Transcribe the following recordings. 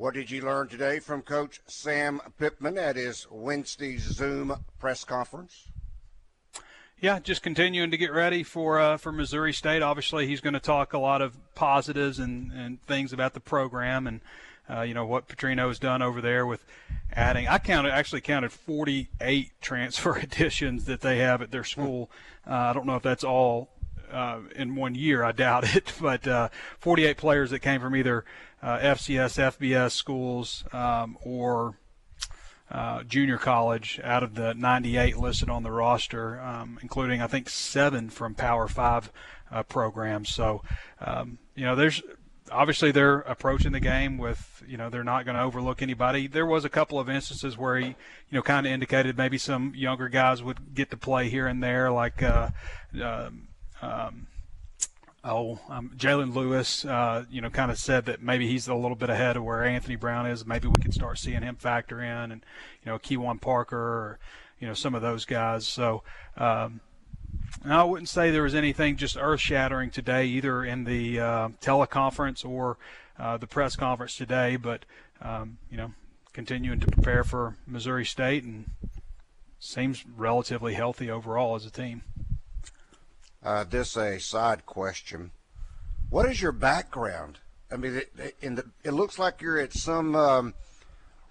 What did you learn today from Coach Sam Pittman at his Wednesday Zoom press conference? Yeah, just continuing to get ready for uh, for Missouri State. Obviously, he's going to talk a lot of positives and, and things about the program and uh, you know what Petrino has done over there with adding. I counted actually counted 48 transfer additions that they have at their school. Uh, I don't know if that's all uh, in one year. I doubt it, but uh, 48 players that came from either uh, FCS, FBS schools, um, or uh, junior college out of the 98 listed on the roster, um, including I think seven from Power Five uh, programs. So, um, you know, there's obviously they're approaching the game with you know they're not going to overlook anybody. There was a couple of instances where he you know kind of indicated maybe some younger guys would get to play here and there, like. Uh, um, um, oh, um, Jalen Lewis, uh, you know, kind of said that maybe he's a little bit ahead of where Anthony Brown is. Maybe we could start seeing him factor in, and you know, Keywan Parker, or you know, some of those guys. So. Um, I wouldn't say there was anything just earth-shattering today, either in the uh, teleconference or uh, the press conference today. But um, you know, continuing to prepare for Missouri State and seems relatively healthy overall as a team. Uh, this a side question. What is your background? I mean, it, in the, it looks like you're at some um,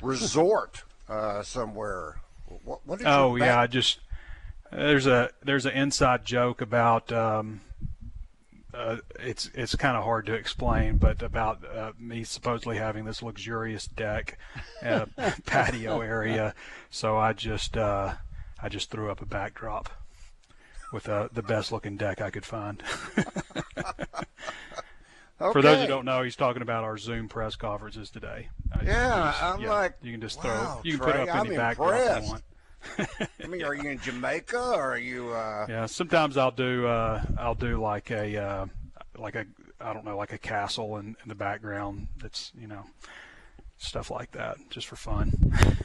resort uh, somewhere. What, what oh yeah, I just there's a there's an inside joke about um, uh, it's it's kind of hard to explain, but about uh, me supposedly having this luxurious deck, patio area. So I just uh, I just threw up a backdrop with uh, the best looking deck I could find. okay. For those who don't know, he's talking about our Zoom press conferences today. Yeah, just, I'm yeah, like, you can just wow, throw, you can Trey, put up any I'm backdrop impressed. you want. I mean, are you in Jamaica or are you? Uh... Yeah, sometimes I'll do uh, I'll do like a uh, like a I don't know like a castle in, in the background. That's you know stuff like that just for fun.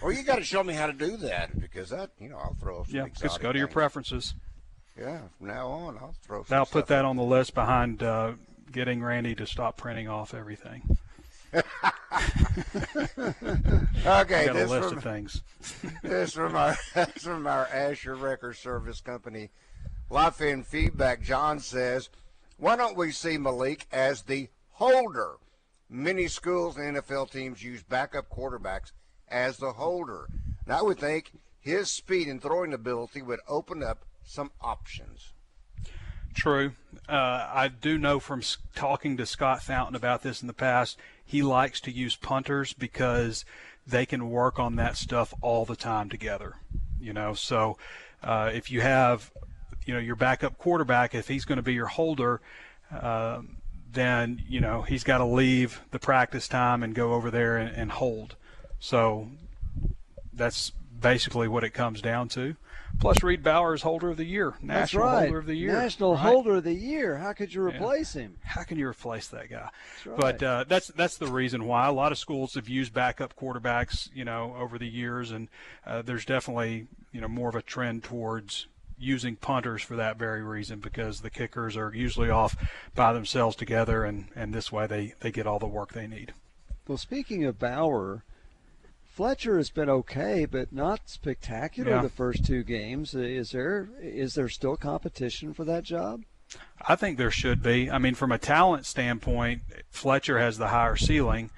Well, you got to show me how to do that because that you know I'll throw. Yeah, just go to things. your preferences. Yeah, from now on I'll throw. Some I'll put that on the list behind uh, getting Randy to stop printing off everything. Okay, I got a this list from, of things. this from our this from our Asher Wrecker Service Company. Life in feedback. John says, "Why don't we see Malik as the holder? Many schools and NFL teams use backup quarterbacks as the holder. And I would think his speed and throwing ability would open up some options." True. Uh, I do know from talking to Scott Fountain about this in the past, he likes to use punters because they can work on that stuff all the time together. You know, so uh, if you have, you know, your backup quarterback, if he's going to be your holder, um, then you know he's got to leave the practice time and go over there and, and hold. So that's basically what it comes down to. Plus, Reid Bauer is holder of the year, That's national right. holder of the year, National right? holder of the year. How could you Yeah. replace him? How can you replace that guy? right. But uh, that's that's the reason why a lot of schools have used backup quarterbacks, you know, over the years, and uh, there's definitely you know more of a trend towards using punters for that very reason because the kickers are usually off by themselves together, and and this way they they get all the work they need. Well, speaking of Bauer, Fletcher has been okay, but not spectacular Yeah. the first two games. Is there is there still competition for that job? I think there should be. I mean, from a talent standpoint, Fletcher has the higher ceiling.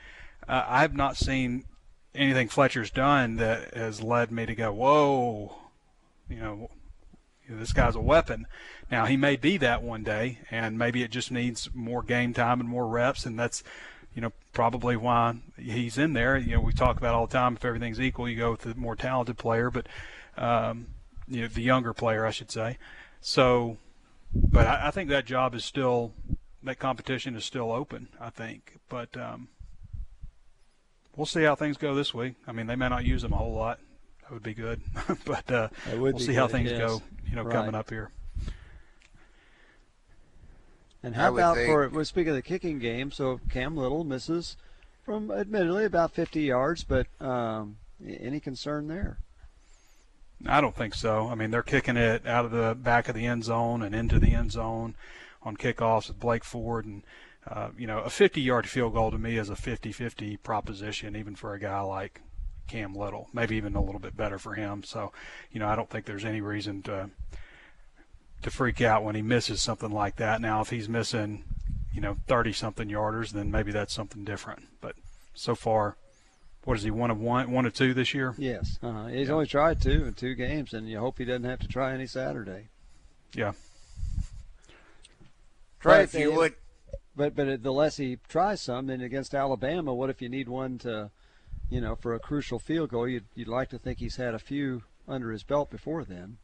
Uh, I've not seen anything Fletcher's done that has led me to go, whoa, you know, this guy's a weapon. Now he may be that one day, and maybe it just needs more game time and more reps, and that's, you know, probably why he's in there. You know, we talk about all the time. If everything's equal, you go with the more talented player, but um, you know, the younger player, I should say. So, but I, I think that job is still that competition is still open. I think, but um, we'll see how things go this week. I mean, they may not use him a whole lot. That would be good, but uh, we'll see good, how things yes. go. You know, Right. coming up here. And how would about think- for well, speaking of the kicking game? So Cam Little misses from admittedly about 50 yards, but um, any concern there? I don't think so. I mean, they're kicking it out of the back of the end zone and into the end zone on kickoffs with Blake Ford. And, uh, you know, a 50 yard field goal to me is a 50 50 proposition, even for a guy like Cam Little. Maybe even a little bit better for him. So, you know, I don't think there's any reason to. To freak out when he misses something like that. Now, if he's missing, you know, 30 something yarders, then maybe that's something different. But so far, what is he one of one, one of two this year? Yes, uh, he's Yeah. only tried two in two games, and you hope he doesn't have to try any Saturday. Yeah. Trey, But if you would, But but the less he tries some, then against Alabama, what if you need one to, you know, for a crucial field goal? You'd you'd like to think he's had a few under his belt before then.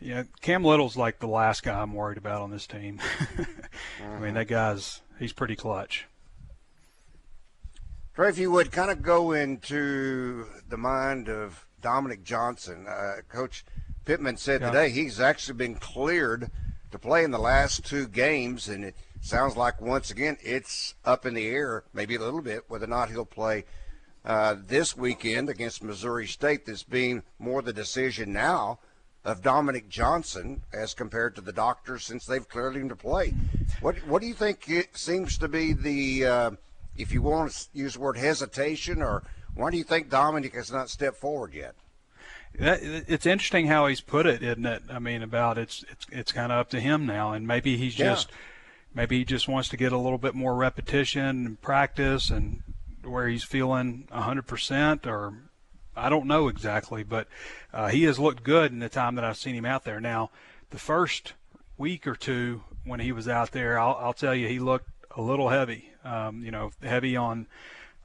Yeah, Cam Little's like the last guy I'm worried about on this team. I mean, that guy's he's pretty clutch. Trey, if you would kind of go into the mind of Dominic Johnson, uh, Coach Pittman said Yeah. today he's actually been cleared to play in the last two games, and it sounds like once again it's up in the air, maybe a little bit, whether or not he'll play uh, this weekend against Missouri State. This being more the decision now of Dominic Johnson as compared to the doctors since they've cleared him to play. What What do you think seems to be the uh, if you want to use the word hesitation, or why do you think Dominic has not stepped forward yet? That, it's interesting how he's put it, isn't it? I mean, about it's it's it's kind of up to him now, and maybe he's Yeah. just maybe he just wants to get a little bit more repetition and practice, and where he's feeling 100%, or I don't know exactly, but uh, he has looked good in the time that I've seen him out there. Now, the first week or two when he was out there, I'll, I'll tell you, he looked a little heavy. Um, you know, heavy on.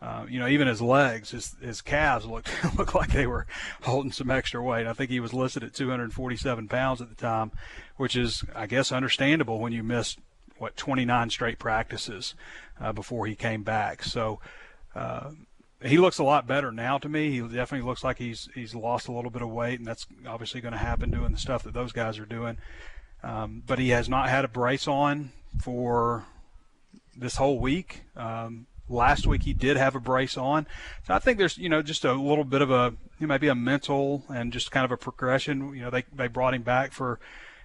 Uh, you know, even his legs, his his calves looked looked like they were holding some extra weight. I think he was listed at 247 pounds at the time, which is, I guess, understandable when you miss what 29 straight practices uh, before he came back. So uh, he looks a lot better now to me. He definitely looks like he's he's lost a little bit of weight, and that's obviously going to happen doing the stuff that those guys are doing. Um, but he has not had a brace on for this whole week. Um, last week he did have a brace on, so I think there's you know just a little bit of a you know, maybe a mental and just kind of a progression. You know they they brought him back for.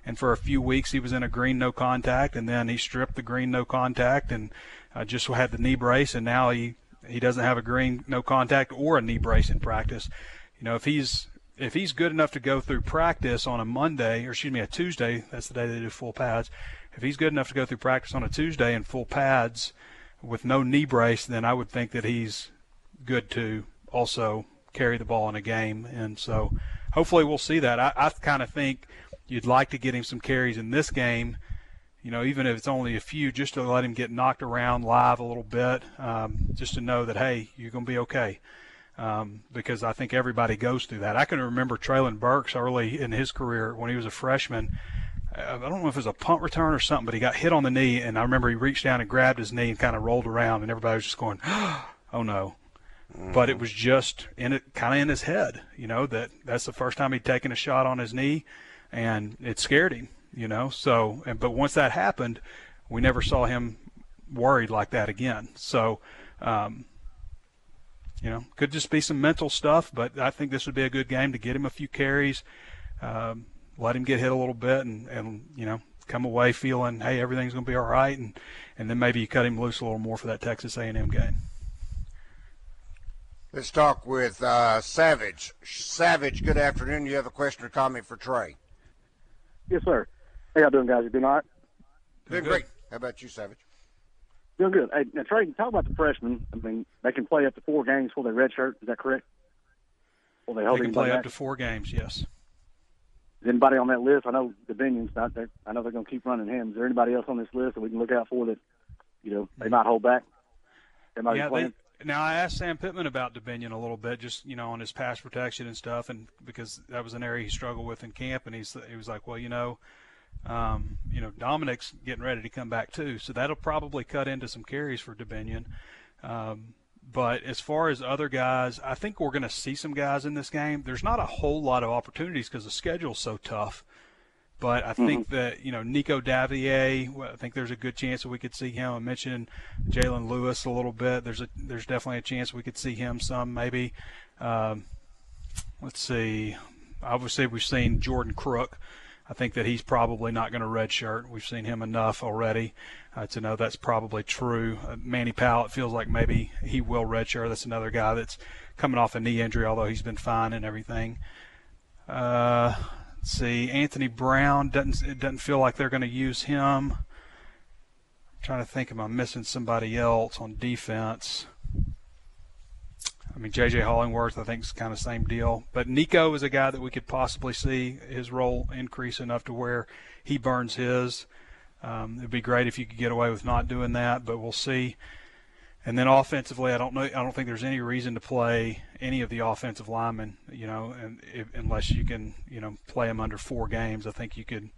And for a few weeks, he was in a green no contact, and then he stripped the green no contact and uh, just had the knee brace, and now he he doesn't have a green no contact or a knee brace in practice. You know, if he's if he's good enough to go through practice on a Monday, or excuse me, a Tuesday, that's the day they do full pads. If he's good enough to go through practice on a Tuesday in full pads with no knee brace, then I would think that he's good to also carry the ball in a game. And so hopefully we'll see that. I, I kind of think you'd like to get him some carries in this game you know, even if it's only a few, just to let him get knocked around live a little bit, um, just to know that hey, you're going to be okay. Um, because I think everybody goes through that. I can remember Treylon Burks early in his career when he was a freshman. uh, I don't know if it was a punt return or something, but he got hit on the knee, and I remember he reached down and grabbed his knee and kind of rolled around, and everybody was just going, "Oh no!" But it was just in it, kind of in his head, you know, that that's the first time he'd taken a shot on his knee, and it scared him you know. So, and but once that happened, we never saw him worried like that again. So, um, you know, could just be some mental stuff, but I think this would be a good game to get him a few carries, um, let him get hit a little bit, and and you know, come away feeling, hey, everything's going to be all right, and and then maybe you cut him loose a little more for that Texas A&M game. Let's talk with uh, Savage. Savage, good afternoon. You have a question or comment for Trey? Yes, sir. How y'all doing, guys? You doing all right? Doing good. great. How about you, Savage? Doing good. Hey, now, Trey, talk about the freshmen. I mean, they can play up to four games before they redshirt. Is that correct? Will they They can play up back? to four games, yes. Is anybody on that list? I know Dubinion's not there. I know they're going to keep running him. Is there anybody else on this list that we can look out for that, you know, they might hold back? They might yeah, playing. they, now I asked Sam Pittman about Dominion a little bit, just you know, on his pass protection and stuff, and because that was an area he struggled with in camp, and he's he was like, well, you know, um, you know, Dominic's getting ready to come back too, so that'll probably cut into some carries for Dubinion. Um, But as far as other guys, I think we're going to see some guys in this game. There's not a whole lot of opportunities because the schedule's so tough. But I think Mm-hmm. that you know Nico Davillier, well, I think there's a good chance that we could see him. I mentioned Jalen Lewis a little bit. There's a there's definitely a chance we could see him some maybe. Um, let's see. Obviously, we've seen Jordan Crook. I think that he's probably not going to redshirt. We've seen him enough already uh, to know that's probably true. Uh, Manny Powell, it feels like maybe he will redshirt. That's another guy that's coming off a knee injury, although he's been fine and everything. Uh, let's see. Anthony Brown doesn't it doesn't feel like they're going to use him. I'm trying to think, am I missing somebody else on defense? I mean, J.J. Hollingworth, I think, is kind of same deal. But Nico is a guy that we could possibly see his role increase enough to where he burns his. Um, it'd be great if you could get away with not doing that, but we'll see. And then offensively, I don't know. I don't think there's any reason to play any of the offensive linemen. You know, and if, unless you can, you know, play them under four games, I think you could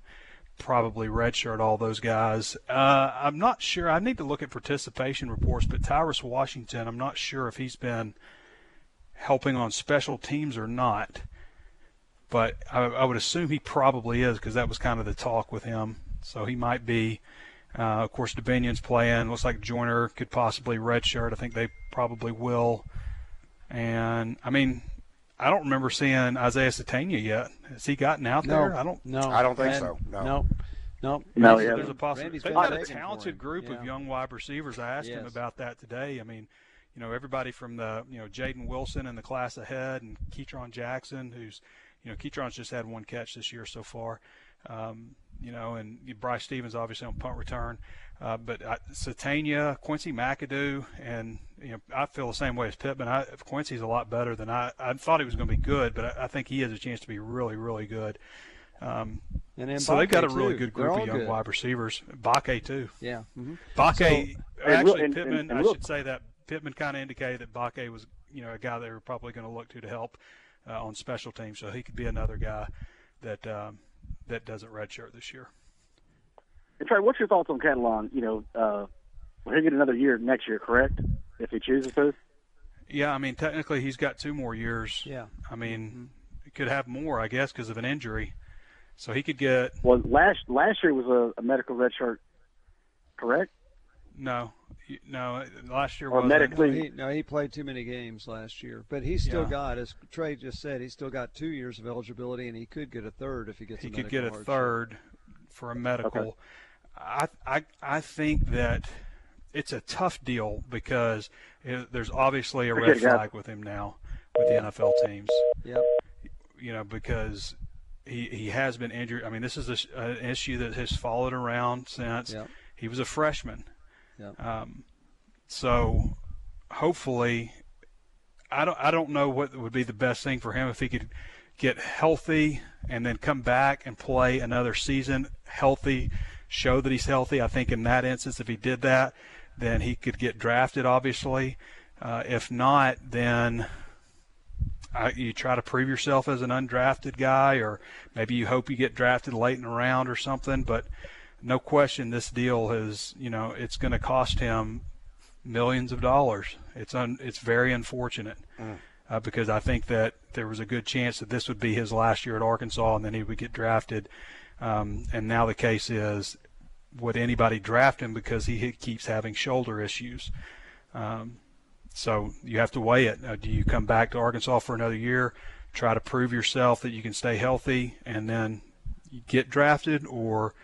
probably redshirt all those guys. Uh, I'm not sure. I need to look at participation reports, but Tyrus Washington, I'm not sure if he's been helping on special teams or not. But I, I would assume he probably is because that was kind of the talk with him. So he might be. Uh, of course, Dubinions playing. Looks like Joyner could possibly redshirt. I think they probably will. And I mean, I don't remember seeing Isaiah Sategna yet. Has he gotten out No, there? I don't. No, I don't think And- so, no. no, no. No, Randy's- yeah. There's a possibility. Randy's They've got a talented group Yeah. of young wide receivers. I asked him about that today. I mean, you know, everybody from the you know Jaden Wilson in the class ahead, and Ketron Jackson, who's you know Ketron's just had one catch this year so far. Um, you know, and Bryce Stephens obviously on punt return. Uh, but uh, Sategna, Quincy McAdoo, and you know I feel the same way as Pittman. I, Quincy's a lot better than I. I thought he was going to be good, but I, I think he has a chance to be really, really good. Um, And so they've got a really too. good group of young good. wide receivers. Mbake too. Yeah. hmm Mbake, and actually, look- and- Pittman. and- and I look- should say that Pittman kind of indicated that Mbake was, you know, a guy they were probably going to look to to help uh, on special teams. So he could be another guy that um, that doesn't redshirt this year. And Trey, what's your thoughts on Catalon? You know, uh, well, he'll get another year next year, correct? If he chooses to. Yeah, I mean, technically he's got two more years. Yeah. I mean, he could have more, I guess, because of an injury. So he could get Well, last last year was a, a medical redshirt, correct? no, he- no. Last year Or wasn't. medically- No he, no, he played too many games last year, but he's still Yeah. got, as Trey just said, he's still got two years of eligibility, and he could get a third if he gets. he a could get a third for a medical. Okay. I, I I think that it's a tough deal because it, there's obviously a red Appreciate it, flag with him now with the NFL teams. Yep. You know because he he has been injured. I mean this is a, an issue that has followed around since Yep. he was a freshman. Yep. Um, so hopefully, I don't I don't know what would be the best thing for him if he could get healthy and then come back and play another season healthy, show that he's healthy. I think in that instance, if he did that, then he could get drafted. Obviously, uh, if not, then. I, you try to prove yourself as an undrafted guy, or maybe you hope you get drafted late in the round or something. But no question, this deal is, you know, it's going to cost him millions of dollars. It's un, it's very unfortunate uh, because I think that there was a good chance that this would be his last year at Arkansas, and then he would get drafted. Um, and now the case is, would anybody draft him because he keeps having shoulder issues? Um, so you have to weigh it. Uh, do you come back to Arkansas for another year, try to prove yourself that you can stay healthy, and then get drafted, or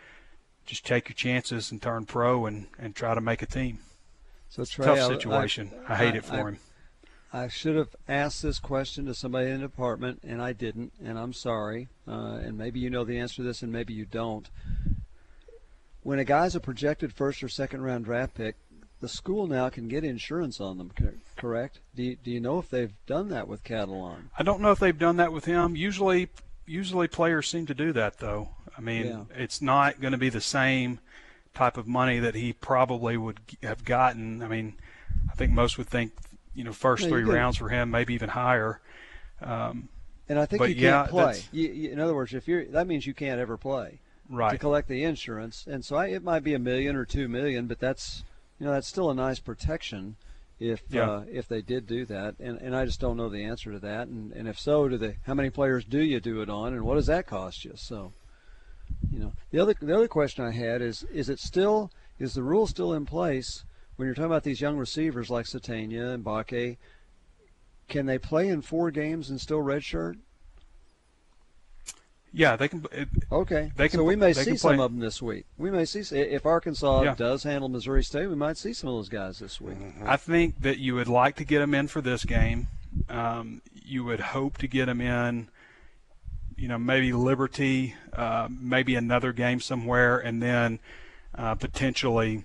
just take your chances and turn pro and, and try to make a team? So Trey, Tough I- situation. I, hate it for I- him. I should have asked this question to somebody in the department, and I didn't, and I'm sorry. Uh, and maybe you know the answer to this, and maybe you don't. When a guy's a projected first or second round draft pick, the school now can get insurance on them, correct? Do you, do you know if they've done that with Catalon? I don't know if they've done that with him. Usually, usually players seem to do that though. I mean, Yeah. it's not going to be the same type of money that he probably would have gotten. I mean, I think most would think, you know, first No, three could- rounds for him, maybe even higher. Um, And I think But you can't play. You, you, in other words, if you're that means you can't ever play right. to collect the insurance. And so I, it might be a million or two million, but that's you know that's still a nice protection if Yeah. uh, if they did do that, and and I just don't know the answer to that, and and if so, do they? How many players do you do it on, and what does that cost you? So, you know, the other the other question I had is is it still is the rule still in place when you're talking about these young receivers like Sategna and Mbake? Can they play in four games and still redshirt? Yeah, they can. It, Okay, They can so we may see some of them this week. We may see if Arkansas Yeah. does handle Missouri State, we might see some of those guys this week. I think that you would like to get them in for this game. Um, you would hope to get them in, you know, maybe Liberty, uh, maybe another game somewhere, and then uh, potentially,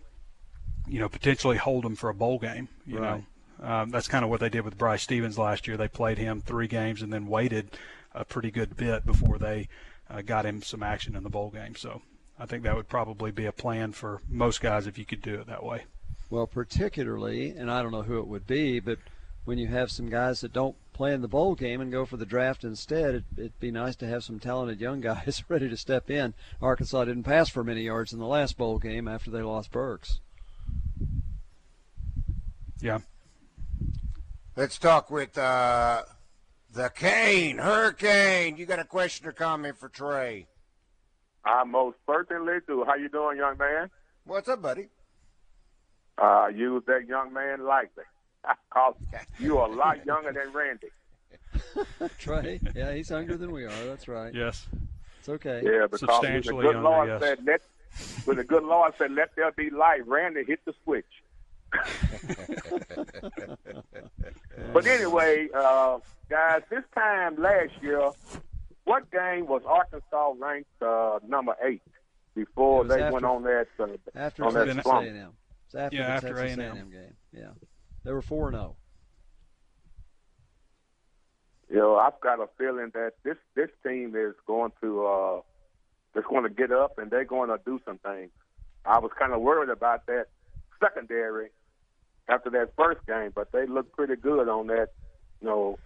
you know, potentially hold them for a bowl game. You Right. know, um, that's kind of what they did with Bryce Stephens last year. They played him three games and then waited a pretty good bit before they uh, got him some action in the bowl game. So I think that would probably be a plan for most guys if you could do it that way. Well, particularly, and I don't know who it would be, but when you have some guys that don't play in the bowl game and go for the draft instead, it, it'd be nice to have some talented young guys ready to step in. Arkansas didn't pass for many yards in the last bowl game after they lost Burks. Yeah. Let's talk with uh, the Cane Hurricane. You got a question or comment for Trey? I most certainly do. How you doing, young man? What's up, buddy? Uh, you that young man likely. Cause you are a lot younger than Randy. Trey, yeah, he's younger than we are. That's right. Yes. It's okay. Yeah, because when the good younger, Lord yes. said let when the good Lord said let there be light, Randy hit the switch. but anyway, uh, guys, this time last year, what game was Arkansas ranked uh, number eight before they after- went on that uh, After on that slump? A&M. It's after Yeah, the after A&M. A&M game. Yeah, they were four and oh. zero. You know, I've got a feeling that this this team is going to uh is going to get up and they're going to do some things. I was kind of worried about that secondary after that first game, but they looked pretty good on that. You know,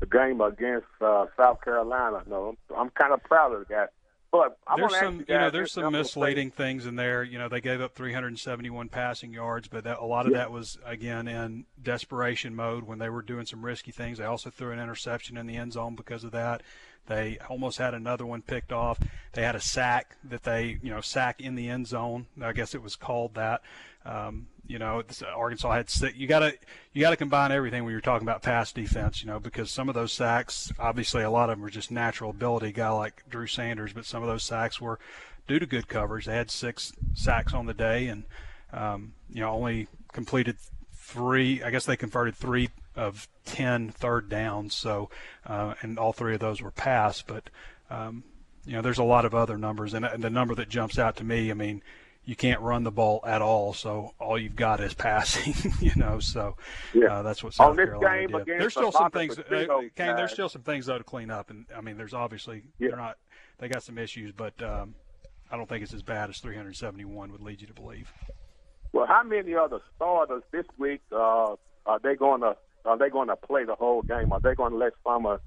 the game against uh, South Carolina. No, I'm kind of proud of guys. But I there's want to ask some, you you know, there's some and I'm gonna say- misleading things in there. You know, they gave up 371 passing yards, but that, a lot of Yeah. that was again in desperation mode when they were doing some risky things. They also threw an interception in the end zone because of that. They almost had another one picked off. They had a sack that they, you know, sack in the end zone. I guess it was called that. Um, you know, Arkansas had six. You gotta you gotta combine everything when you're talking about pass defense. You know, because some of those sacks, obviously, a lot of them were just natural ability. Guy like Drew Sanders, but some of those sacks were due to good coverage. They had six sacks on the day, and um, you know only completed three. I guess they converted three of 10 third downs. So, uh, and all three of those were pass. But um, you know, there's a lot of other numbers, and the number that jumps out to me, I mean. You can't run the ball at all, so all you've got is passing. You know, so Yeah. uh, that's what South Carolina game did. There's still some things. Uh, Kane, there's still some things though to clean up, and I mean, there's obviously Yeah. they're not. They got some issues, but um, I don't think it's as bad as 371 would lead you to believe. Well, how many of the starters this week uh, are they going to are they going to play the whole game? Are they going to let some of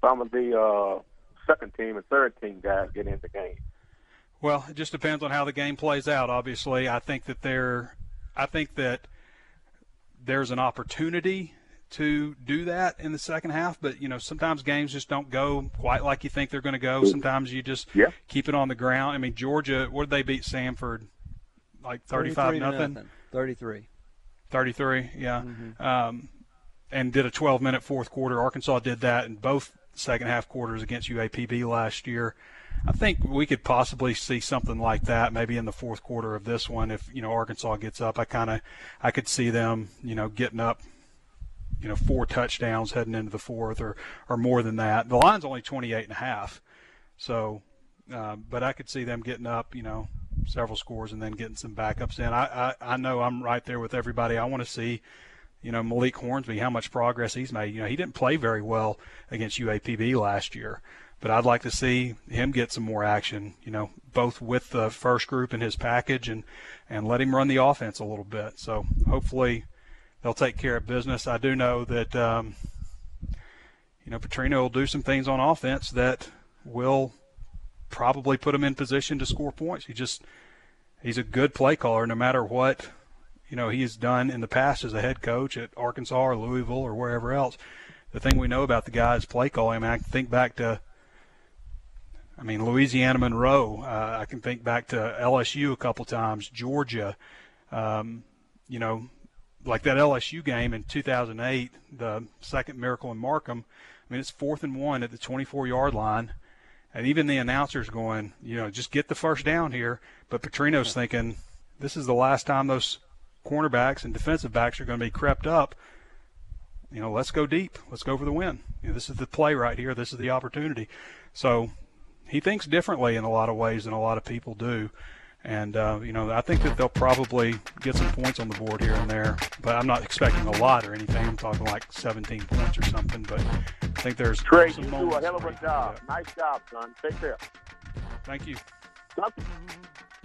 some of the uh, second team and third team guys get in the game? Well, it just depends on how the game plays out. Obviously, I think that there, I think that there's an opportunity to do that in the second half. But you know, sometimes games just don't go quite like you think they're going to go. Sometimes you just Yeah. keep it on the ground. I mean, Georgia, what did they beat Samford? Like 35 33 to nothing. Thirty-three. 33, yeah. Um, and did a 12 minute fourth quarter. Arkansas did that in both second half quarters against UAPB last year. I think we could possibly see something like that maybe in the fourth quarter of this one if you know Arkansas gets up. I kind of I could see them you know getting up you know four touchdowns heading into the fourth or or more than that. The line's only 28 and a half. So uh, but I could see them getting up, you know, several scores and then getting some backups in. I, I, I know I'm right there with everybody. I want to see, you know, Malik Hornsby, how much progress he's made. You know, he didn't play very well against UAPB last year, but I'd like to see him get some more action, you know, both with the first group in his package and, and let him run the offense a little bit. So hopefully they'll take care of business. I do know that, um, you know, Petrino will do some things on offense that will probably put him in position to score points. He just he's a good play caller no matter what you know he has done in the past as a head coach at Arkansas or Louisville or wherever else. The thing we know about the guy is play calling, I mean, I think back to, I mean, Louisiana Monroe. Uh, I can think back to LSU a couple times, Georgia. Um, you know, like that LSU game in 2008, the second miracle in Markham. I mean, it's fourth and one at the 24 yard line. And even the announcers going, you know, just get the first down here. But Petrino's thinking, this is the last time those cornerbacks and defensive backs are going to be crept up. You know, let's go deep. Let's go for the win. You know, this is the play right here. This is the opportunity. So he thinks differently in a lot of ways than a lot of people do. And, uh, you know, I think that they'll probably get some points on the board here and there. But I'm not expecting a lot or anything. I'm talking like 17 points or something. But I think there's Trey, some you do a hell of a he can do job. Nice job, son. Take care. Thank you.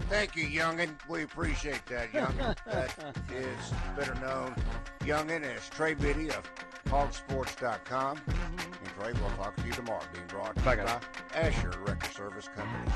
Thank you, Youngin. We appreciate that, Youngin. that is better known, Youngin, as Trey Biddy of hawgsports.com. Mm-hmm. And Trey, we'll talk to you tomorrow. Being brought to you by guys. Asher Wrecker Service Company.